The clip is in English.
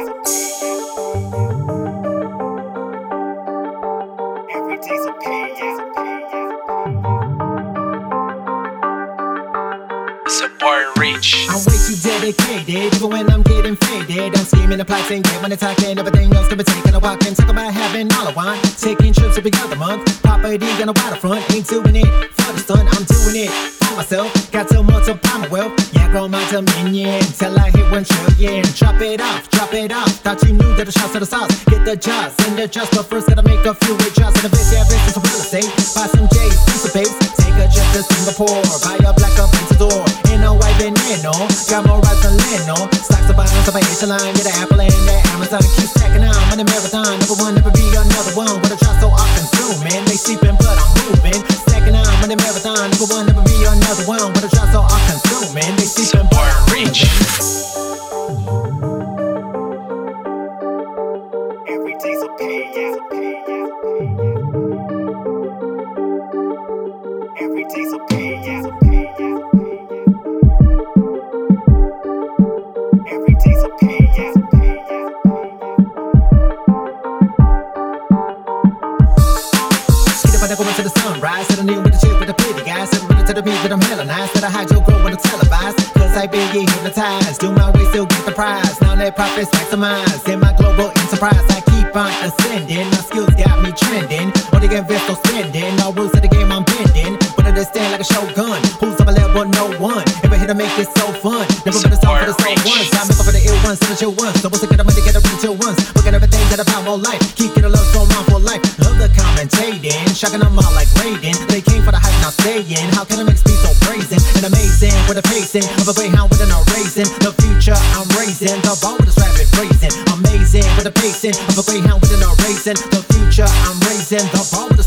It's a burn rich. I'm way too dedicated, even when I'm getting faded. I'm scheming and plotting, yeah, when it's talking, everything else can be taken. I walk in, talking about having all I want. Taking trips every other month. Property on the waterfront, ain't doing it for the sun. I'm doing it for myself. Got so much of my wealth. Yeah, grow my dominion till I hit one trillion. Drop it off, drop it off. Thought you knew that the shots of the sauce. Get the jobs and the just, but first gotta make a few adjustments. In the biz, yeah, business of real estate. Buy some J's, piece of babes. Take a trip to Singapore. Buy a black up door. Ain't no white veneno. Got more rights than Leno. Stocks are buying up a line. Get an Apple and that Amazon. Keep stacking on. Money marathon. Number one, Every day's a pain, yeah. A pain, yeah. Get up and go into the sunrise. Sit on in with the chick with the pretty guys. Sit with to the beat that I'm hella nice. That I hide your girl when it's televised. Cause I get hypnotized. Do my way, still get the prize. Now that profits maximize. In my global enterprise, I on ascending. My skills got me trending. All the invest, no spending. All rules of the game I'm bending. But I stand like a shogun. Who's on a level? No one. Ever hit to make it so fun. Never been a song for the Support ones. I make up for the ill ones, the chill ones. So what's it get up and get up for the chill ones. Look at everything that about more life. Keep getting love so long for life. Love the commentating. Shocking them all like Raiden. They came for the hype, now staying. How can it make me so brazen and amazing with the pacing of a greyhound with an racing? The future I'm raising. The ball with a rapid phrasing. Amazing with the pacing of a greyhound with an racing. The future I'm raising. The with